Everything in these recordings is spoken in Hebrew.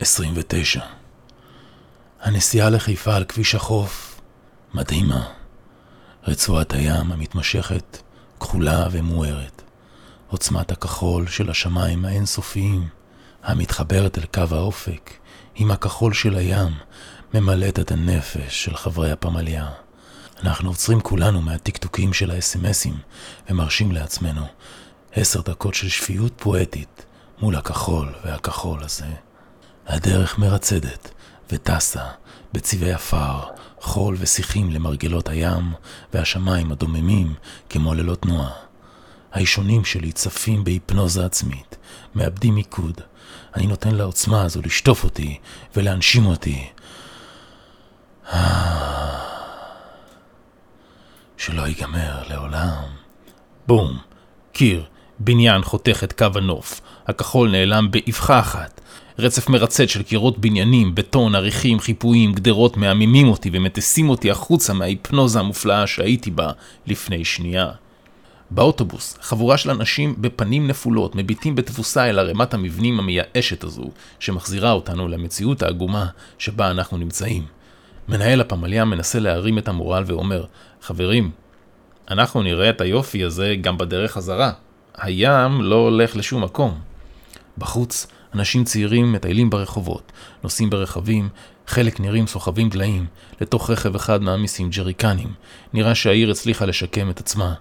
29. הנסיעה לחיפה על כביש החוף מדהימה. רצועת הים המתמשכת כחולה ומוארת. עוצמת הכחול של השמיים האינסופיים המתחברת אל קו האופק עם הכחול של הים ממלאת את הנפש של חברי הפמליה. אנחנו עוצרים כולנו מהטקטוקים של האס.אם.אסים ומרשים לעצמנו עשר דקות של שפיות פואטית מול הכחול והכחול הזה. הדרך מרצדת וטסה בצבעי עפר, חול ושיחים למרגלות הים והשמיים הדוממים כמו ללא תנועה. האישונים שלי צפים בהיפנוזה עצמית, מאבדים מיקוד. אני נותן לעוצמה הזו לשטוף אותי ולהנשים אותי. שלא ייגמר לעולם. בום, קיר, בניין חותך את קו הנוף. הכחול נעלם באבחה אחת. רצף מרצד של קירות בניינים, בטון, עריכים, חיפויים, גדרות מהממים אותי ומטיסים אותי החוצה מההיפנוזה המופלאה שהייתי בה לפני שנייה. באוטובוס, חבורה של אנשים בפנים נפולות מביטים בתבוסה אל ערימת המבנים המייאשת הזו, שמחזירה אותנו למציאות העגומה שבה אנחנו נמצאים. מנהל הפמליה מנסה להרים את המורל ואומר, חברים, אנחנו נראה את היופי הזה גם בדרך חזרה. הים לא הולך לשום מקום. בחוץ, אנשים צעירים מטיילים ברחובות, נוסעים ברכבים, חלק נראים סוחבים דליים, לתוך רכב אחד מעמיסים ג'ריקנים. נראה שהעיר הצליחה לשקם את עצמה.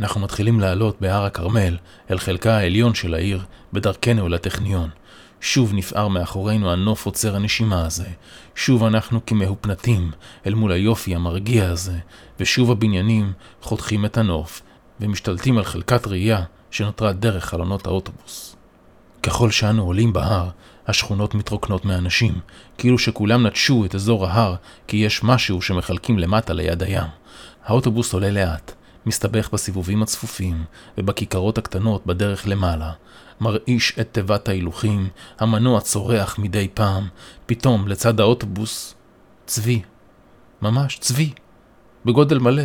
אנחנו מתחילים לעלות בהר הכרמל, אל חלקה העליון של העיר, בדרכנו לטכניון. שוב נפער מאחורינו הנוף עוצר הנשימה הזה. שוב אנחנו כמהופנטים אל מול היופי המרגיע הזה, ושוב הבניינים חותכים את הנוף, ומשתלטים על חלקת ראייה שנותרה דרך חלונות האוטובוס. ככל שאנו עולים בהר, השכונות מתרוקנות מאנשים, כאילו שכולם נטשו את אזור ההר, כי יש משהו שמחלקים למטה ליד הים. האוטובוס עולה לאט, מסתבך בסיבובים הצפופים, ובכיכרות הקטנות בדרך למעלה. מרעיש את תיבת ההילוכים, המנוע צורח מדי פעם, פתאום לצד האוטובוס, צבי. ממש צבי. בגודל מלא.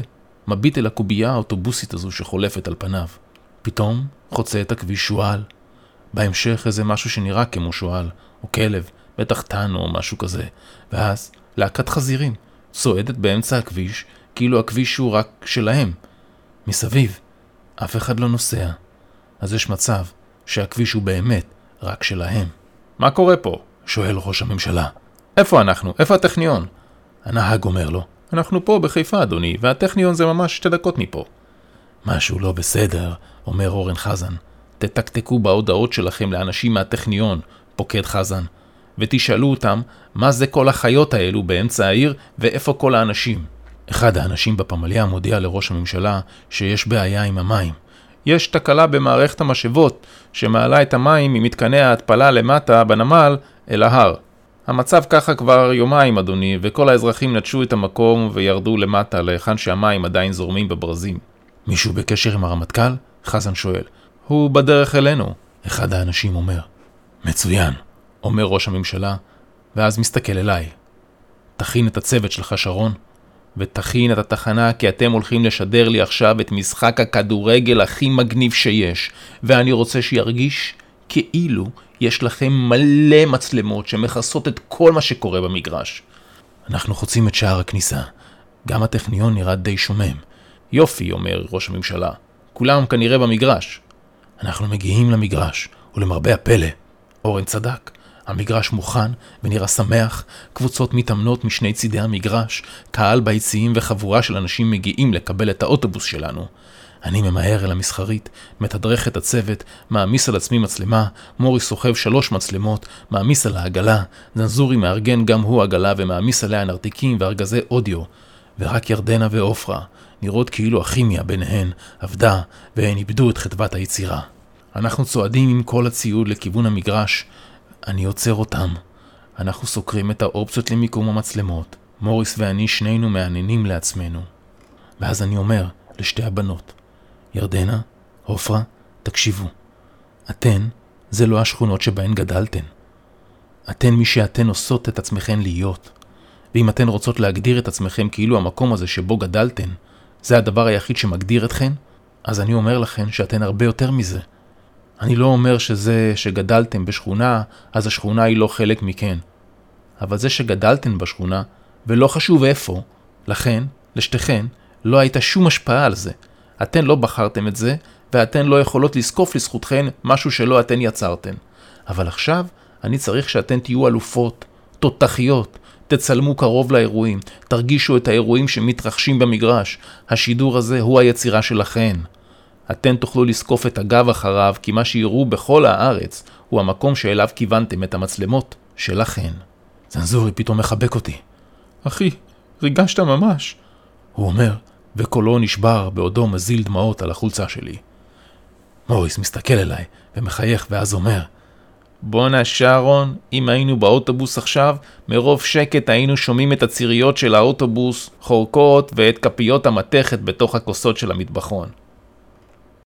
מביט אל הקובייה האוטובוסית הזו שחולפת על פניו. פתאום חוצה את הכביש שועל. בהמשך איזה משהו שנראה כמו שועל, או כלב, בטח טן או משהו כזה. ואז להקת חזירים, צועדת באמצע הכביש, כאילו הכביש הוא רק שלהם. מסביב, אף אחד לא נוסע. אז יש מצב שהכביש הוא באמת רק שלהם. מה קורה פה? שואל ראש הממשלה. איפה אנחנו? איפה הטכניון? הנהג אומר לו, אנחנו פה בחיפה, אדוני, והטכניון זה ממש שתי דקות מפה. משהו לא בסדר, אומר אורן חזן. תתקתקו בהודעות שלכם לאנשים מהטכניון, פוקד חזן, ותשאלו אותם מה זה כל החיות האלו באמצע העיר ואיפה כל האנשים. אחד האנשים בפמליה מודיע לראש הממשלה שיש בעיה עם המים. יש תקלה במערכת המשאבות שמעלה את המים ממתקני ההתפלה למטה בנמל אל ההר. המצב ככה כבר יומיים, אדוני, וכל האזרחים נטשו את המקום וירדו למטה להיכן שהמים עדיין זורמים בברזים. מישהו בקשר עם הרמטכ"ל? חזן שואל. הוא בדרך אלינו, אחד האנשים אומר. מצוין, אומר ראש הממשלה, ואז מסתכל אליי. תכין את הצוות שלך, שרון, ותכין את התחנה כי אתם הולכים לשדר לי עכשיו את משחק הכדורגל הכי מגניב שיש, ואני רוצה שירגיש כאילו יש לכם מלא מצלמות שמכסות את כל מה שקורה במגרש. אנחנו חוצים את שער הכניסה. גם הטכניון נראה די שומם. יופי, אומר ראש הממשלה. כולם כנראה במגרש. אנחנו מגיעים למגרש, ולמרבה הפלא, אורן צדק. המגרש מוכן ונראה שמח, קבוצות מתאמנות משני צידי המגרש, קהל ביציעים וחבורה של אנשים מגיעים לקבל את האוטובוס שלנו. אני ממהר אל המסחרית, מתדרך את הצוות, מעמיס על עצמי מצלמה, מורי סוחב שלוש מצלמות, מעמיס על העגלה, זנזורי מארגן גם הוא עגלה ומעמיס עליה נרתיקים וארגזי אודיו. ורק ירדנה ועופרה, נראות כאילו הכימיה ביניהן עבדה והן איבדו את חדוות היצירה. אנחנו צועדים עם כל הציוד לכיוון המגרש, אני עוצר אותם. אנחנו סוקרים את האופציות למיקום המצלמות. מוריס ואני שנינו מעניינים לעצמנו. ואז אני אומר לשתי הבנות, ירדנה, עופרה, תקשיבו. אתן זה לא השכונות שבהן גדלתן. אתן מי שאתן עושות את עצמכן להיות. ואם אתן רוצות להגדיר את עצמכן כאילו המקום הזה שבו גדלתן, זה הדבר היחיד שמגדיר אתכן, אז אני אומר לכן שאתן הרבה יותר מזה. אני לא אומר שזה שגדלתם בשכונה, אז השכונה היא לא חלק מכן. אבל זה שגדלתן בשכונה, ולא חשוב איפה, לכן, לשתיכן, לא הייתה שום השפעה על זה. אתן לא בחרתם את זה, ואתן לא יכולות לזקוף לזכותכן משהו שלא אתן יצרתן. אבל עכשיו, אני צריך שאתן תהיו אלופות, תותחיות, תצלמו קרוב לאירועים, תרגישו את האירועים שמתרחשים במגרש. השידור הזה הוא היצירה שלכן. אתן תוכלו לזקוף את הגב אחריו, כי מה שיראו בכל הארץ הוא המקום שאליו כיוונתם את המצלמות שלכן. צנזורי פתאום מחבק אותי. אחי, ריגשת ממש. הוא אומר, וקולו נשבר בעודו מזיל דמעות על החולצה שלי. מוריס מסתכל אליי ומחייך ואז אומר, בואנה שרון, אם היינו באוטובוס עכשיו, מרוב שקט היינו שומעים את הציריות של האוטובוס חורקות ואת כפיות המתכת בתוך הכוסות של המטבחון.